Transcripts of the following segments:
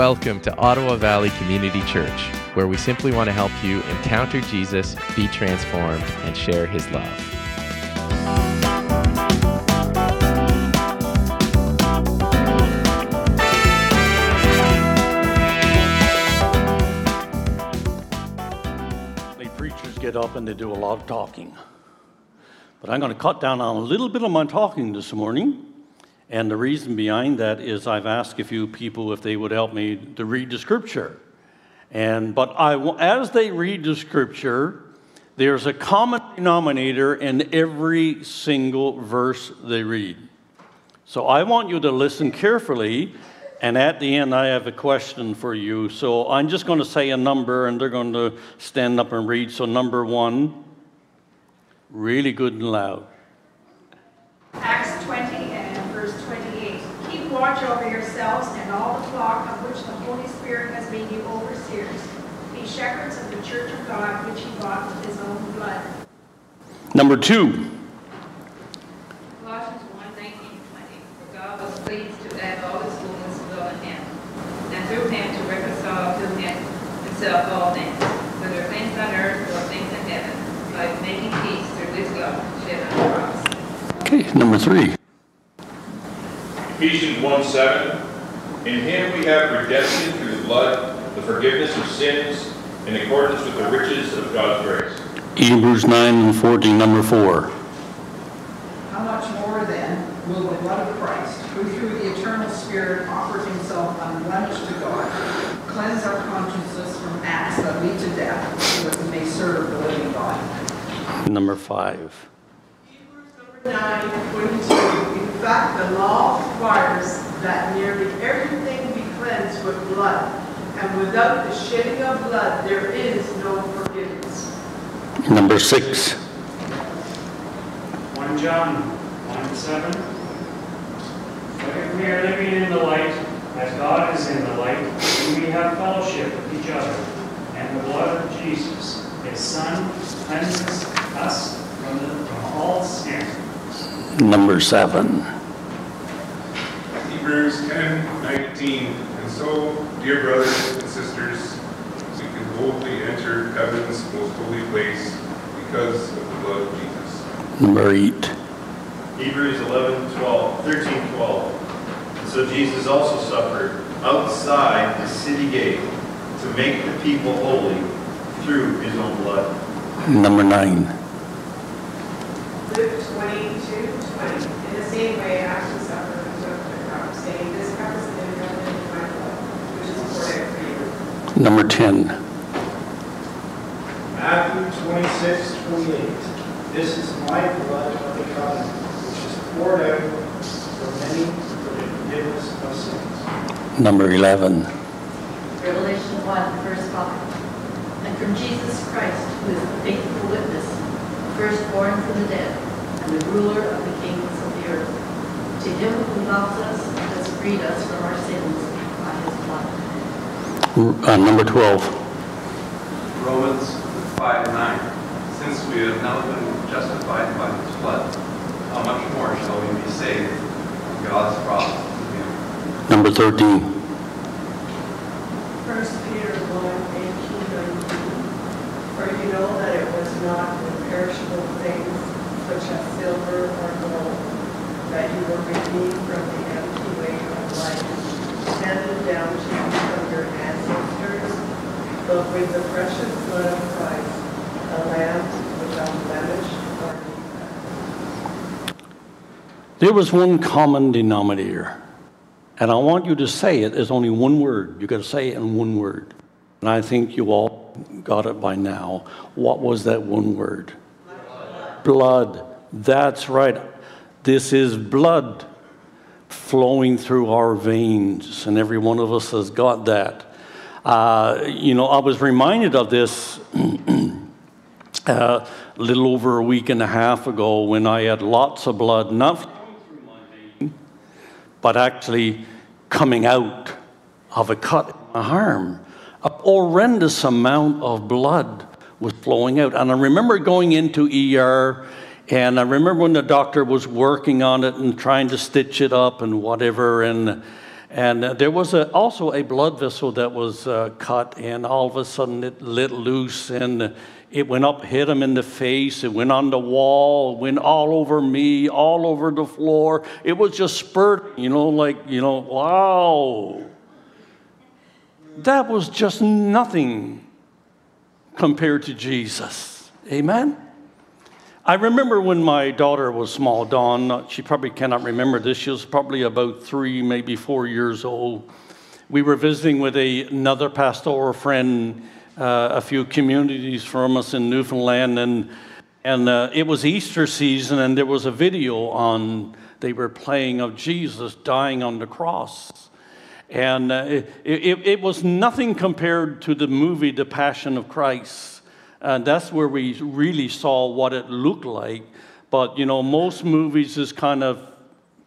Welcome to Ottawa Valley Community Church, where we simply want to help you encounter Jesus, be transformed, and share his love. The preachers get up and they do a lot of talking. But I'm going to cut down on a little bit of my talking this morning. And the reason behind that is I've asked a few people if they would help me to read the scripture. And but I, as they read the scripture, there's a common denominator in every single verse they read. So I want you to listen carefully. And at the end, I have a question for you. So I'm just going to say a number, and they're going to stand up and read. So, number one, really good and loud. Acts 20 and verse 28. Keep watch over yourselves and all the flock of which the Holy Spirit has made you overseers. Be shepherds of the church of God, which he bought with his own blood. Number two, Colossians 1, 19 20. For God was pleased to add all his fullness to dwell in him, and through him to reconcile to him himself all things, whether things on earth or things in heaven, by making peace through his blood shed on the cross. okay, number three, Ephesians 1 7. In him we have redemption through the blood, the forgiveness of sins, in accordance with the riches of God's grace. Hebrews 9 and 14, number four. How much more then will the blood of Christ, who through the eternal Spirit offered himself unblemished to God, cleanse our consciences from acts that lead to death, so that we may serve the living God? Number five. Hebrews number 9, 22. In fact, the law requires that nearly everything be cleansed with blood, and without the shedding of blood, there is no forgiveness. Number six. 1 John 1 7. But if we are living in the light, as God is in the light, then we have fellowship with each other, and the blood of Jesus, his Son, cleanses us from, the, from all sin. Number seven. Hebrews 10 19. And so, dear brothers and sisters, we can boldly enter heaven's most holy place because of the blood of Jesus. Number eight. Hebrews 11, 12, 13, 12. And so Jesus also suffered outside the city gate to make the people holy through his own blood. Number nine. Luke 22, 20. In the same way, I also suffered and took the This cup is the new covenant in which is poured out for you. Number 10. Matthew 26, 28. This is my blood of the covenant, which is poured out for many for the forgiveness of sins. Number 11. Revelation 1, verse 5. And from Jesus Christ, who is the faithful witness, firstborn from the dead, and the ruler of the kings of the earth. To him who loves us and has freed us from our sins by his blood. Uh, number 12. Romans 5 9. Since we have now been justified by his blood, how much more shall we be saved from God's wrath through him? Number 13. First Peter 1, 18, 19. For you know that it was not with perishable things, such as silver or gold, that you were redeemed from the empty way of life, handed down to you from your ancestors, but with the precious blood of Christ, a lamb without blemish or defect. There was one common denominator. And I want you to say it There's only one word. You've got to say it in one word. And I think you all got it by now. What was that one word? Blood. That's right. This is blood flowing through our veins, and every one of us has got that. Uh, you know, I was reminded of this uh, a little over a week and a half ago when I had lots of blood, not but actually coming out of a cut in my arm. A horrendous amount of blood was flowing out. And I remember going into ER, and I remember when the doctor was working on it and trying to stitch it up and whatever. And And there was a, also a blood vessel that was uh, cut, and all of a sudden it lit loose, and it went up, hit him in the face, it went on the wall, it went all over me, all over the floor. It was just spurting, you know, like, you know, wow. That was just nothing compared to Jesus. Amen? I remember when my daughter was small, Dawn, she probably cannot remember this. She was probably about three, maybe four years old. We were visiting with a, another pastoral friend, uh, a few communities from us in Newfoundland, and, and uh, it was Easter season, and there was a video on, they were playing of Jesus dying on the cross. And uh, it, it, it was nothing compared to the movie The Passion of Christ. And that's where we really saw what it looked like. But, you know, most movies is kind of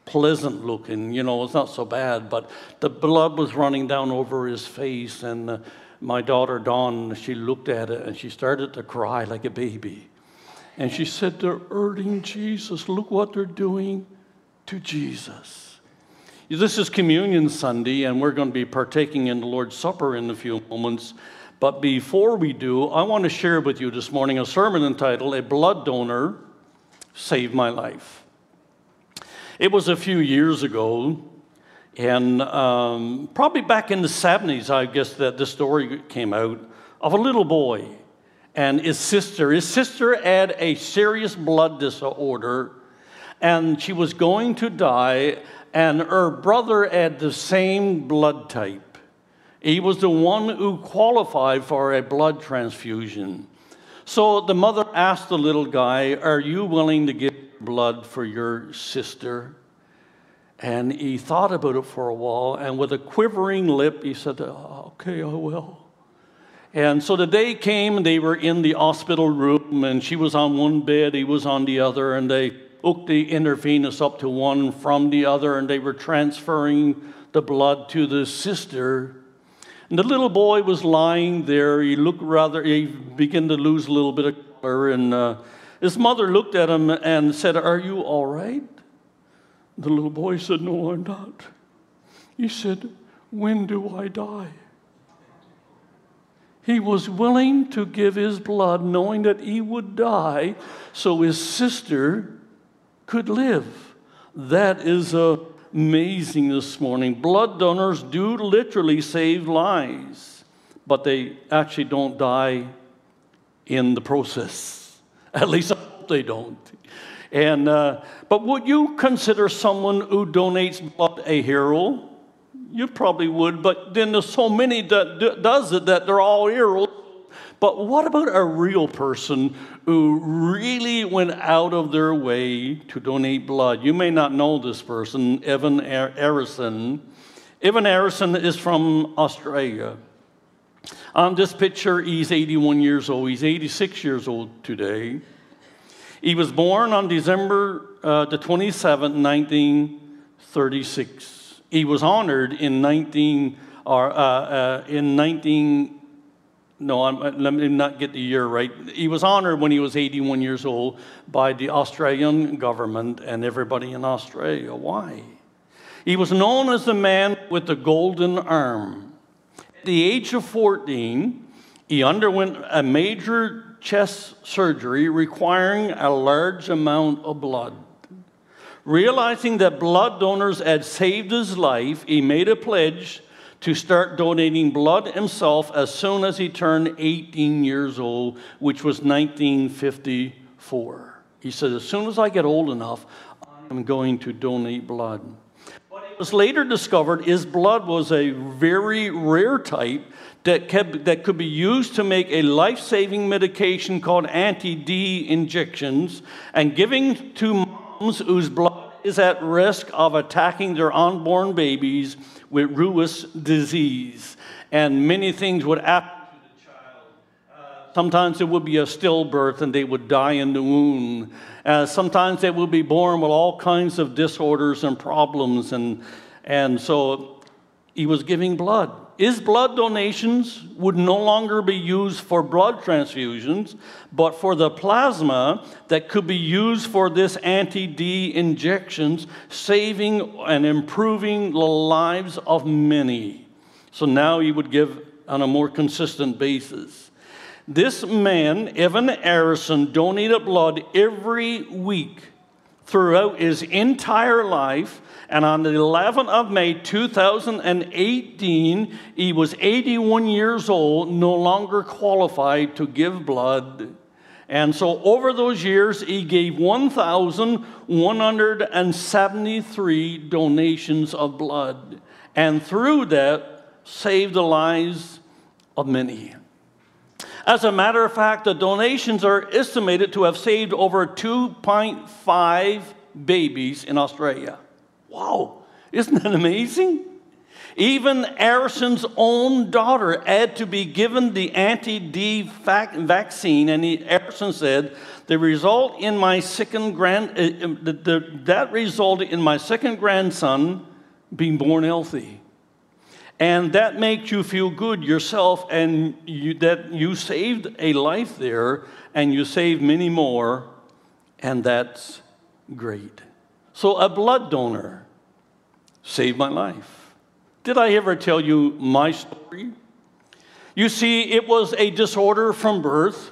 pleasant looking, you know, it's not so bad. But the blood was running down over his face. And uh, my daughter, Dawn, she looked at it and she started to cry like a baby. And she said, They're hurting Jesus. Look what they're doing to Jesus. This is Communion Sunday, and we're going to be partaking in the Lord's Supper in a few moments. But before we do, I want to share with you this morning a sermon entitled A Blood Donor Saved My Life. It was a few years ago, and um, probably back in the 70s, I guess, that the story came out of a little boy and his sister. His sister had a serious blood disorder, and she was going to die, and her brother had the same blood type. He was the one who qualified for a blood transfusion. So the mother asked the little guy, Are you willing to give blood for your sister? And he thought about it for a while, and with a quivering lip, he said, Okay, I will. And so the day came, and they were in the hospital room, and she was on one bed, he was on the other, and they hooked the intravenous up to one from the other, and they were transferring the blood to the sister. And the little boy was lying there. He looked rather, he began to lose a little bit of color. And uh, his mother looked at him and said, Are you all right? The little boy said, No, I'm not. He said, When do I die? He was willing to give his blood knowing that he would die so his sister could live. That is a amazing this morning. Blood donors do literally save lives, but they actually don't die in the process. At least I hope they don't. And, uh, but would you consider someone who donates blood a hero? You probably would, but then there's so many that does it that they're all heroes. But what about a real person who really went out of their way to donate blood? You may not know this person, Evan Harrison. Evan Harrison is from Australia. On this picture, he's 81 years old. He's 86 years old today. He was born on December uh, the 27th, 1936. He was honored in 19 or uh, uh, in 19 no, I'm, uh, let me not get the year right. He was honored when he was 81 years old by the Australian government and everybody in Australia. Why? He was known as the man with the golden arm. At the age of 14, he underwent a major chest surgery requiring a large amount of blood. Realizing that blood donors had saved his life, he made a pledge to start donating blood himself as soon as he turned 18 years old, which was 1954. He said, As soon as I get old enough, I'm going to donate blood. But it was later discovered his blood was a very rare type that, kept, that could be used to make a life saving medication called anti D injections and giving to moms whose blood is at risk of attacking their unborn babies with Rhesus disease. And many things would happen to the child. Uh, sometimes it would be a stillbirth and they would die in the womb. Uh, sometimes they would be born with all kinds of disorders and problems. And, and so he was giving blood. His blood donations would no longer be used for blood transfusions, but for the plasma that could be used for this anti D injections, saving and improving the lives of many. So now he would give on a more consistent basis. This man, Evan Harrison, donated blood every week throughout his entire life and on the 11th of May 2018, he was 81 years old, no longer qualified to give blood. And so over those years, he gave 1,173 donations of blood. And through that, saved the lives of many. As a matter of fact, the donations are estimated to have saved over 2.5 babies in Australia. Wow, isn't that amazing? Evan Harrison's own daughter had to be given the anti D vaccine, and he, said, "The result in my second grand, uh, uh, the, the, that resulted in my second grandson being born healthy." And that makes you feel good yourself, and you, that you saved a life there, and you saved many more, and that's great. So, a blood donor saved my life. Did I ever tell you my story? You see, it was a disorder from birth,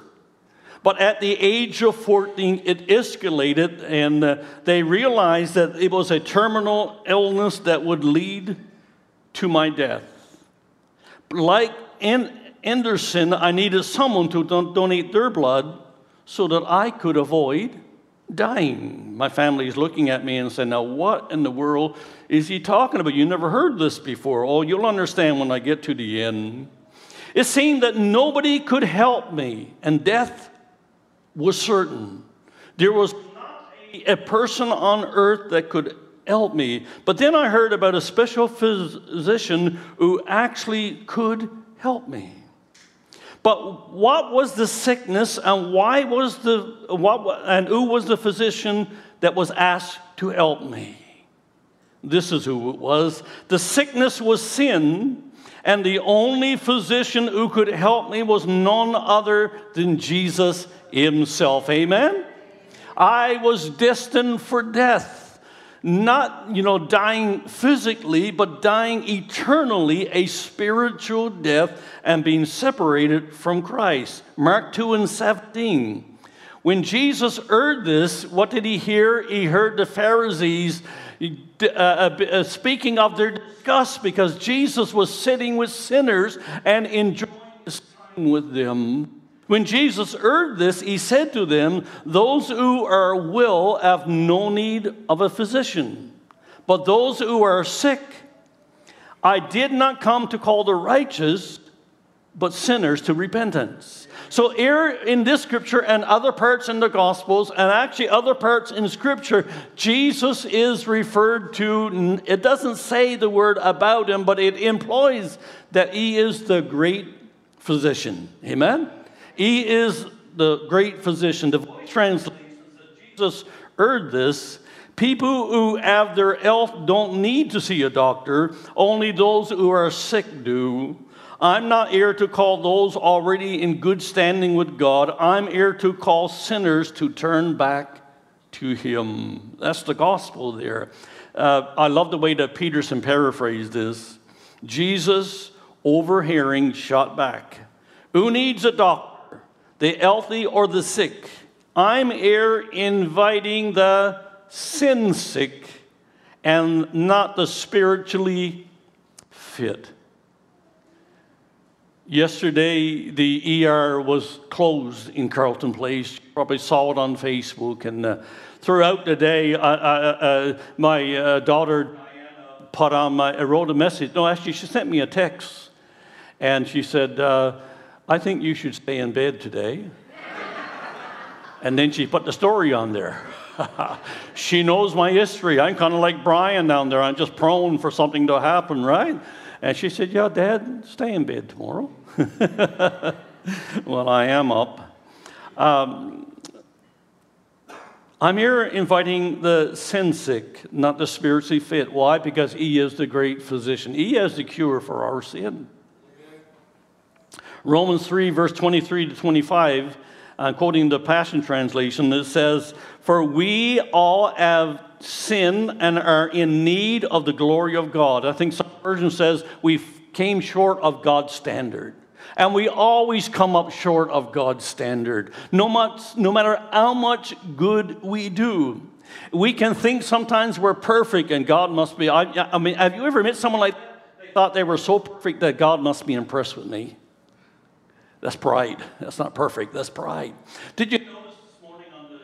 but at the age of 14, it escalated, and uh, they realized that it was a terminal illness that would lead to my death. Like Anderson, I needed someone to don- donate their blood so that I could avoid dying. My family is looking at me and saying, Now, what in the world is he talking about? You never heard this before. Oh, you'll understand when I get to the end. It seemed that nobody could help me, and death was certain. There was not a, a person on earth that could help me. But then I heard about a special physician who actually could help me. But what was the sickness and why was the what and who was the physician that was asked to help me? This is who it was. The sickness was sin, and the only physician who could help me was none other than Jesus himself. Amen. I was destined for death not, you know, dying physically, but dying eternally, a spiritual death, and being separated from Christ. Mark 2 and 17. When Jesus heard this, what did he hear? He heard the Pharisees uh, uh, uh, speaking of their disgust because Jesus was sitting with sinners and enjoying with them. When Jesus heard this, he said to them, Those who are well have no need of a physician, but those who are sick, I did not come to call the righteous, but sinners to repentance. So, here in this scripture and other parts in the Gospels, and actually other parts in scripture, Jesus is referred to, it doesn't say the word about him, but it implies that he is the great physician. Amen? He is the great physician. The voice translates that Jesus heard this. People who have their health don't need to see a doctor, only those who are sick do. I'm not here to call those already in good standing with God. I'm here to call sinners to turn back to Him. That's the gospel there. Uh, I love the way that Peterson paraphrased this. Jesus, overhearing, shot back. Who needs a doctor? The healthy or the sick. I'm here inviting the sin sick and not the spiritually fit. Yesterday, the ER was closed in Carleton Place. You probably saw it on Facebook. And uh, throughout the day, I, I, uh, my uh, daughter put on my, I wrote a message. No, actually, she sent me a text. And she said, uh, I think you should stay in bed today. and then she put the story on there. she knows my history. I'm kind of like Brian down there. I'm just prone for something to happen, right? And she said, Yeah, Dad, stay in bed tomorrow. well, I am up. Um, I'm here inviting the sin sick, not the spiritually fit. Why? Because He is the great physician. He has the cure for our sin. Romans 3, verse 23 to 25, uh, quoting the Passion Translation, it says, For we all have sinned and are in need of the glory of God. I think some version says we came short of God's standard. And we always come up short of God's standard, no, much, no matter how much good we do. We can think sometimes we're perfect and God must be. I, I mean, have you ever met someone like thought they were so perfect that God must be impressed with me? That's pride. That's not perfect. That's pride. Did you notice this morning on the?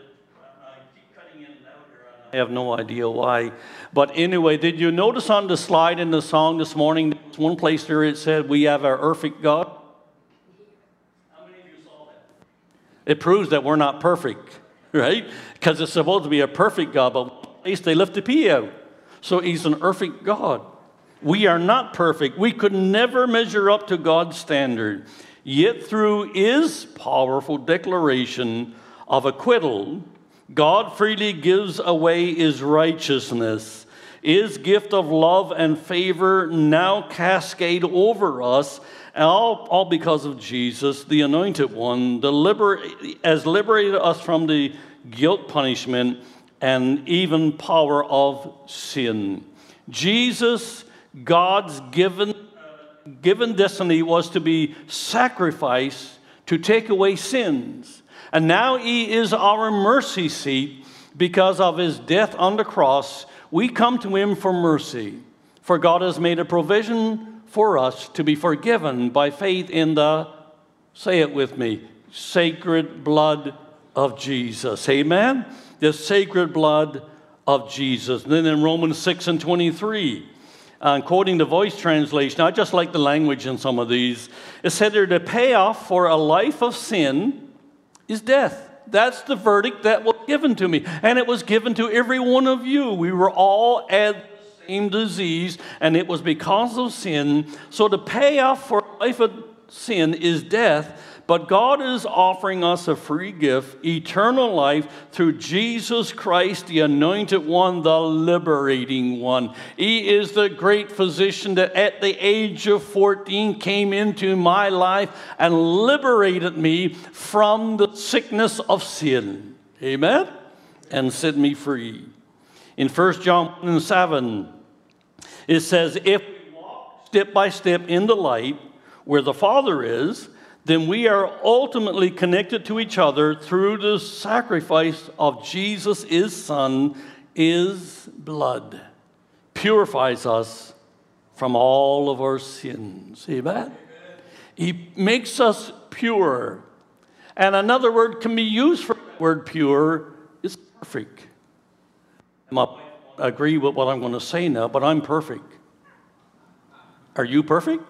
I keep cutting in and out here. I have no idea why. But anyway, did you notice on the slide in the song this morning? There's one place there it said, "We have a perfect God." How many of you saw that? It proves that we're not perfect, right? Because it's supposed to be a perfect God, but at least they lift the P out. So he's an perfect God. We are not perfect. We could never measure up to God's standard. Yet through his powerful declaration of acquittal, God freely gives away his righteousness. His gift of love and favor now cascade over us all, all because of Jesus, the anointed one, the liber- has liberated us from the guilt punishment and even power of sin. Jesus, God's given, given destiny, was to be sacrificed to take away sins. And now he is our mercy seat because of his death on the cross. We come to him for mercy. For God has made a provision for us to be forgiven by faith in the, say it with me, sacred blood of Jesus. Amen? The sacred blood of Jesus. And then in Romans 6 and 23, uh, quoting the voice translation, I just like the language in some of these. It said there, the payoff for a life of sin is death. That's the verdict that was given to me. And it was given to every one of you. We were all at the same disease, and it was because of sin. So the payoff for a life of sin is death. But God is offering us a free gift, eternal life, through Jesus Christ, the anointed one, the liberating one. He is the great physician that at the age of 14 came into my life and liberated me from the sickness of sin. Amen? And set me free. In 1 John 1 and 7, it says, if we walk step by step in the light where the Father is, then we are ultimately connected to each other through the sacrifice of Jesus, his Son, his blood. Purifies us from all of our sins. Amen? He makes us pure. And another word can be used for the word pure is perfect I agree with what I'm going to say now, but I'm perfect. Are you perfect?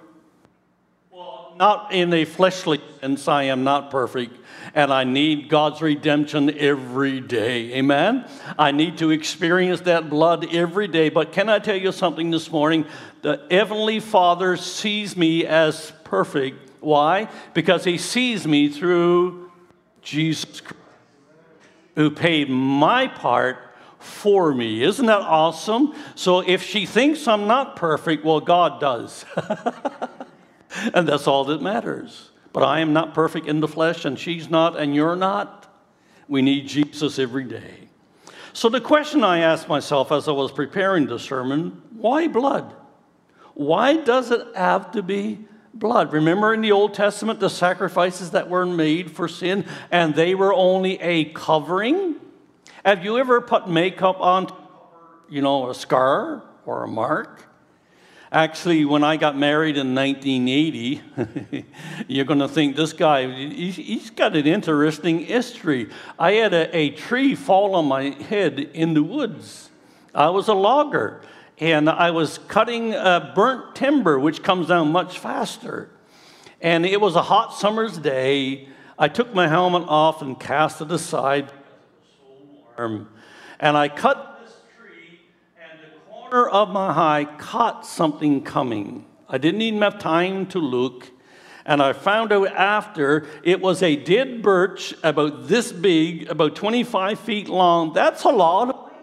Not in a fleshly sense, I am not perfect, and I need God's redemption every day. Amen? I need to experience that blood every day. But can I tell you something this morning? The Heavenly Father sees me as perfect. Why? Because He sees me through Jesus Christ, who paid my part for me. Isn't that awesome? So if she thinks I'm not perfect, well, God does. and that's all that matters. But I am not perfect in the flesh, and she's not, and you're not. We need Jesus every day. So the question I asked myself as I was preparing the sermon why blood? Why does it have to be blood? Remember in the Old Testament the sacrifices that were made for sin, and they were only a covering? Have you ever put makeup on, you know, a scar or a mark? Actually, when I got married in 1980, you're going to think this guy, he's got an interesting history. I had a, a tree fall on my head in the woods. I was a logger, and I was cutting uh, burnt timber, which comes down much faster. And it was a hot summer's day. I took my helmet off and cast it aside. And I cut this tree, and the corner of my eye caught something coming. I didn't even have time to look. And I found out after it was a dead birch about this big, about 25 feet long. That's a lot.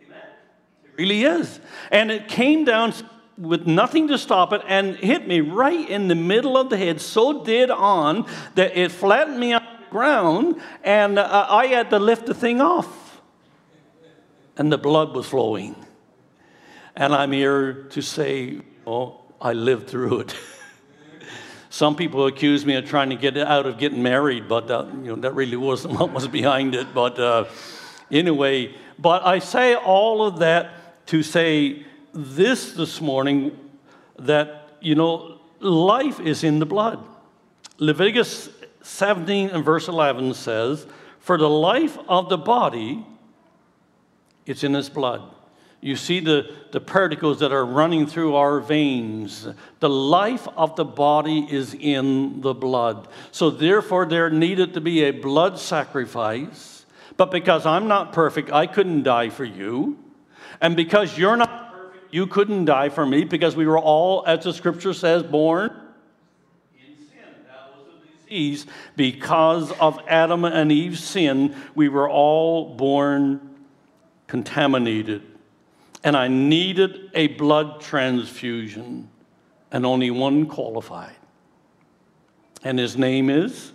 It really is. And it came down with nothing to stop it and hit me right in the middle of the head, so dead on that it flattened me on the ground, and uh, I had to lift the thing off. And the blood was flowing. And I'm here to say, oh, I lived through it. Some people accuse me of trying to get out of getting married, but uh, you know that really wasn't what was behind it. But uh, anyway, but I say all of that to say this this morning that, you know, life is in the blood. Leviticus 17 and verse 11 says, For the life of the body, it's in its blood. You see the, the particles that are running through our veins. The life of the body is in the blood. So, therefore, there needed to be a blood sacrifice. But because I'm not perfect, I couldn't die for you. And because you're not perfect, you couldn't die for me because we were all, as the scripture says, born in sin. Because of Adam and Eve's sin, we were all born contaminated. And I needed a blood transfusion, and only one qualified. And his name is?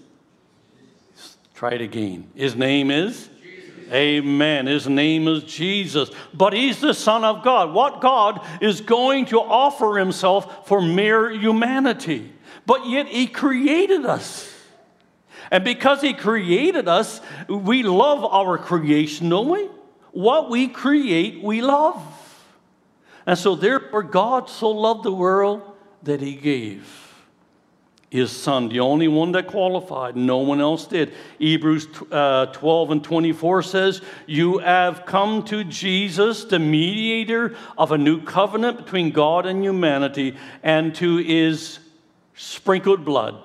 Try it again. His name is? Jesus. Amen. His name is Jesus. But he's the Son of God. What God is going to offer himself for mere humanity? But yet he created us. And because he created us, we love our creation, don't we? What we create, we love. And so, therefore, God so loved the world that he gave his son, the only one that qualified. No one else did. Hebrews uh, 12 and 24 says, You have come to Jesus, the mediator of a new covenant between God and humanity, and to his sprinkled blood,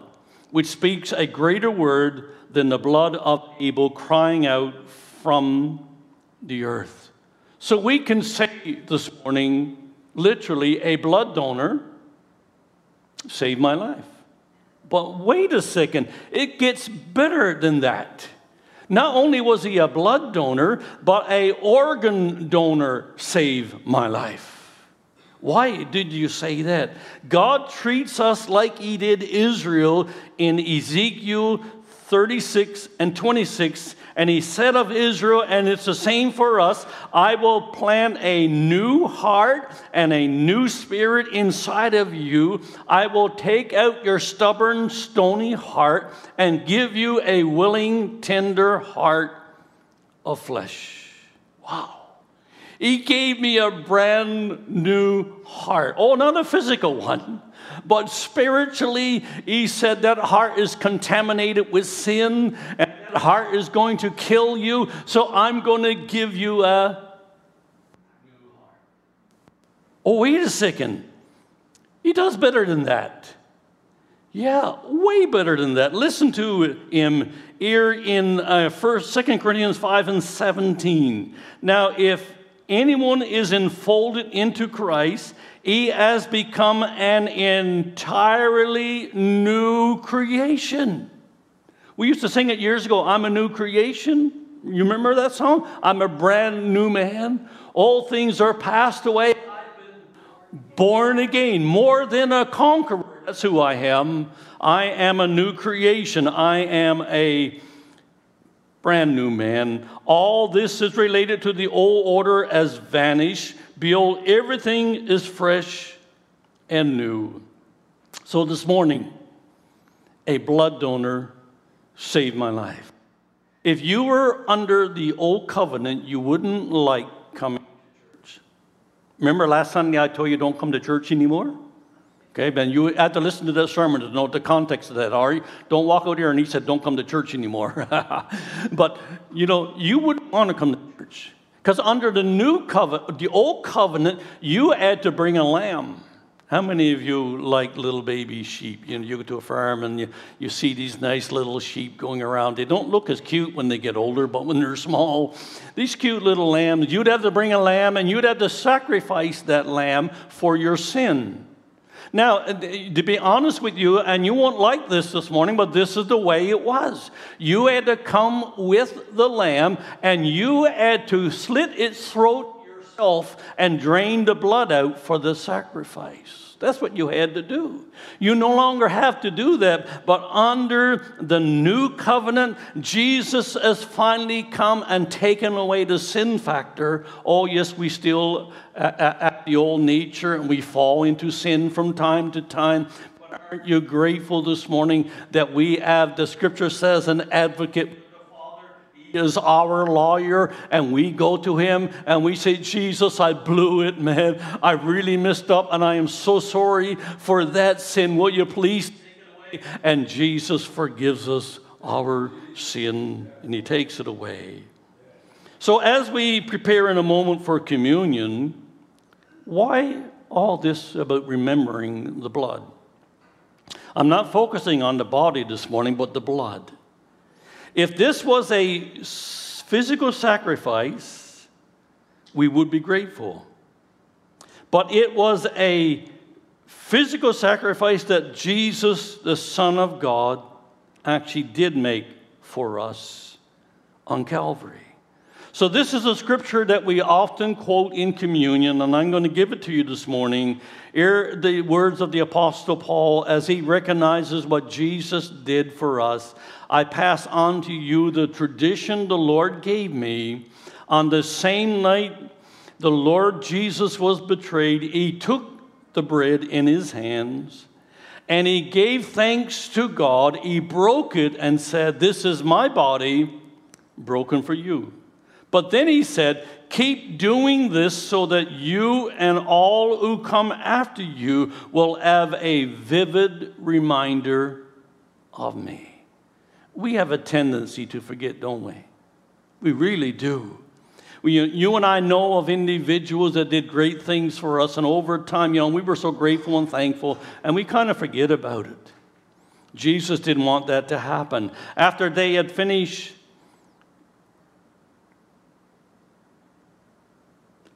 which speaks a greater word than the blood of Abel crying out from the earth. So we can say this morning, literally, a blood donor saved my life. But wait a second, it gets better than that. Not only was he a blood donor, but a organ donor saved my life. Why did you say that? God treats us like he did Israel in Ezekiel 36 and 26 and he said of Israel, and it's the same for us I will plant a new heart and a new spirit inside of you. I will take out your stubborn, stony heart and give you a willing, tender heart of flesh. Wow. He gave me a brand new heart. Oh, not a physical one, but spiritually, he said that heart is contaminated with sin and that heart is going to kill you. So I'm going to give you a Oh, wait a second. He does better than that. Yeah, way better than that. Listen to him here in uh, First, Second Corinthians five and seventeen. Now, if anyone is enfolded into Christ, he has become an entirely new creation. We used to sing it years ago I'm a new creation. You remember that song? I'm a brand new man. All things are passed away. Born again, more than a conqueror. That's who I am. I am a new creation. I am a brand new man. All this is related to the old order as vanished. Behold, everything is fresh and new. So this morning, a blood donor saved my life. If you were under the old covenant, you wouldn't like coming to church. Remember last Sunday I told you don't come to church anymore? Okay, Ben, you had to listen to that sermon to know the context of that. Ari, don't walk out here and he said, don't come to church anymore. but, you know, you would want to come to church. Because under the new covenant, the old covenant, you had to bring a lamb. How many of you like little baby sheep? You know, you go to a farm and you, you see these nice little sheep going around. They don't look as cute when they get older, but when they're small, these cute little lambs, you'd have to bring a lamb and you'd have to sacrifice that lamb for your sin. Now, uh, to be honest with you, and you won't like this this morning, but this is the way it was. You had to come with the lamb, and you had to slit its throat yourself and drain the blood out for the sacrifice. That's what you had to do. You no longer have to do that, but under the new covenant, Jesus has finally come and taken away the sin factor. Oh, yes, we still uh, uh, at the old nature and we fall into sin from time to time. But aren't you grateful this morning that we have, the scripture says, an advocate? Is our lawyer, and we go to him and we say, Jesus, I blew it, man. I really messed up, and I am so sorry for that sin. Will you please take it away? And Jesus forgives us our sin, and he takes it away. So, as we prepare in a moment for communion, why all this about remembering the blood? I'm not focusing on the body this morning, but the blood. If this was a physical sacrifice, we would be grateful. But it was a physical sacrifice that Jesus, the Son of God, actually did make for us on Calvary. So, this is a scripture that we often quote in communion, and I'm going to give it to you this morning. Here, the words of the Apostle Paul as he recognizes what Jesus did for us. I pass on to you the tradition the Lord gave me. On the same night the Lord Jesus was betrayed, he took the bread in his hands and he gave thanks to God. He broke it and said, This is my body broken for you. But then he said, Keep doing this so that you and all who come after you will have a vivid reminder of me. We have a tendency to forget, don't we? We really do. We, you and I know of individuals that did great things for us, and over time, you know, we were so grateful and thankful, and we kind of forget about it. Jesus didn't want that to happen. After they had finished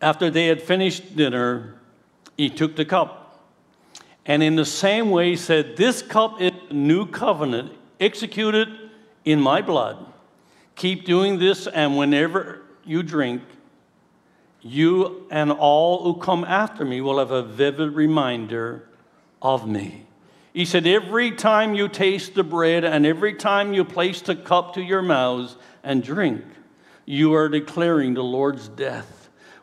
After they had finished dinner, he took the cup. And in the same way, he said, This cup is a new covenant executed in my blood. Keep doing this, and whenever you drink, you and all who come after me will have a vivid reminder of me. He said, Every time you taste the bread and every time you place the cup to your mouths and drink, you are declaring the Lord's death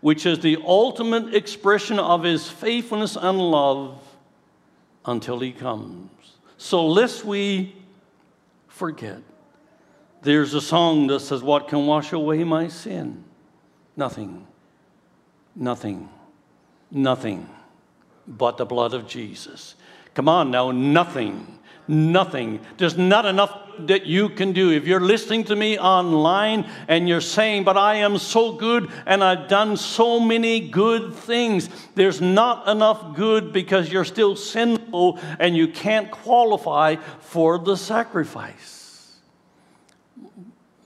which is the ultimate expression of his faithfulness and love until he comes. So, lest we forget, there's a song that says, What can wash away my sin? Nothing, nothing, nothing but the blood of Jesus. Come on now, nothing nothing. There's not enough that you can do. If you're listening to me online and you're saying, But I am so good and I've done so many good things, there's not enough good because you're still sinful and you can't qualify for the sacrifice.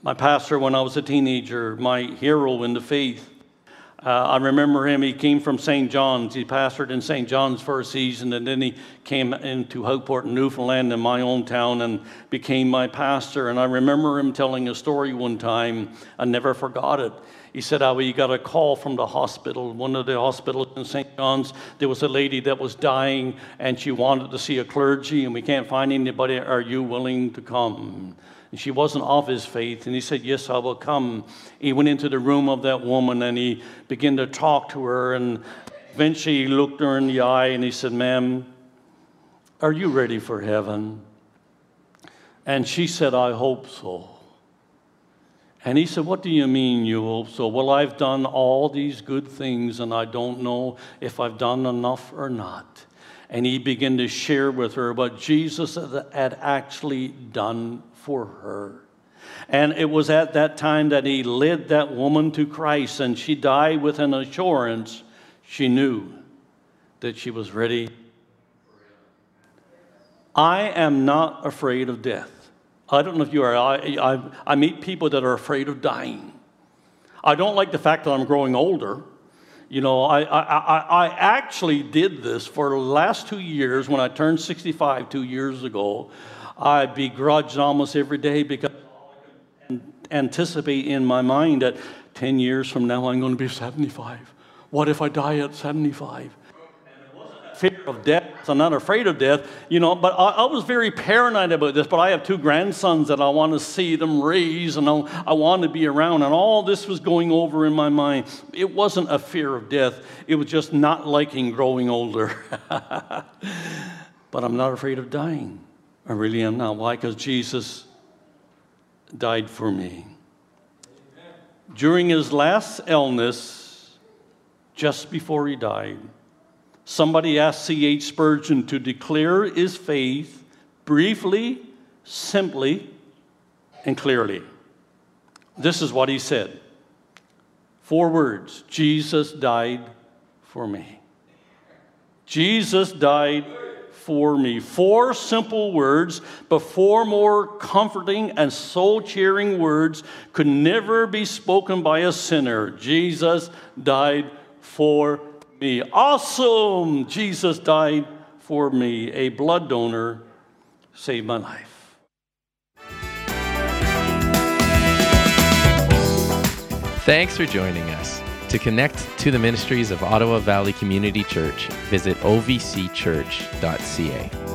My pastor, when I was a teenager, my hero in the faith, uh, I remember him, he came from St. John's. He pastored in St. John's for a season, and then he came into Houport, Newfoundland, in my own town, and became my pastor. And I remember him telling a story one time, I never forgot it. He said how he got a call from the hospital, one of the hospitals in St. John's. There was a lady that was dying, and she wanted to see a clergy, and we can't find anybody. Are you willing to come? And she wasn't of his faith. And he said, Yes, I will come. He went into the room of that woman and he began to talk to her. And eventually he looked her in the eye and he said, Ma'am, are you ready for heaven? And she said, I hope so. And he said, What do you mean you hope so? Well, I've done all these good things and I don't know if I've done enough or not. And he began to share with her what Jesus had actually done for her. And it was at that time that he led that woman to Christ, and she died with an assurance she knew that she was ready. I am not afraid of death. I don't know if you are. I, I, I meet people that are afraid of dying. I don't like the fact that I'm growing older. You know, I, I, I, I actually did this for the last two years when I turned 65 two years ago. I begrudged almost every day because I anticipate in my mind that 10 years from now I'm going to be 75. What if I die at 75? fear of death. I'm not afraid of death, you know, but I, I, was very paranoid about this. But I have two grandsons that I want to see them raise and I, I want to be around. And all this was going over in my mind. It wasn't a fear of death, it was just not liking growing older. but I'm not afraid of dying. I really am not. Why? Because Jesus died for me. During his last illness, just before he died, Somebody asked C.H. Spurgeon to declare his faith briefly, simply, and clearly. This is what he said Four words Jesus died for me. Jesus died for me. Four simple words, but four more comforting and soul cheering words could never be spoken by a sinner. Jesus died for me. Awesome! Jesus died for me. A blood donor saved my life. Thanks for joining us. To connect to the ministries of Ottawa Valley Community Church, visit ovcchurch.ca.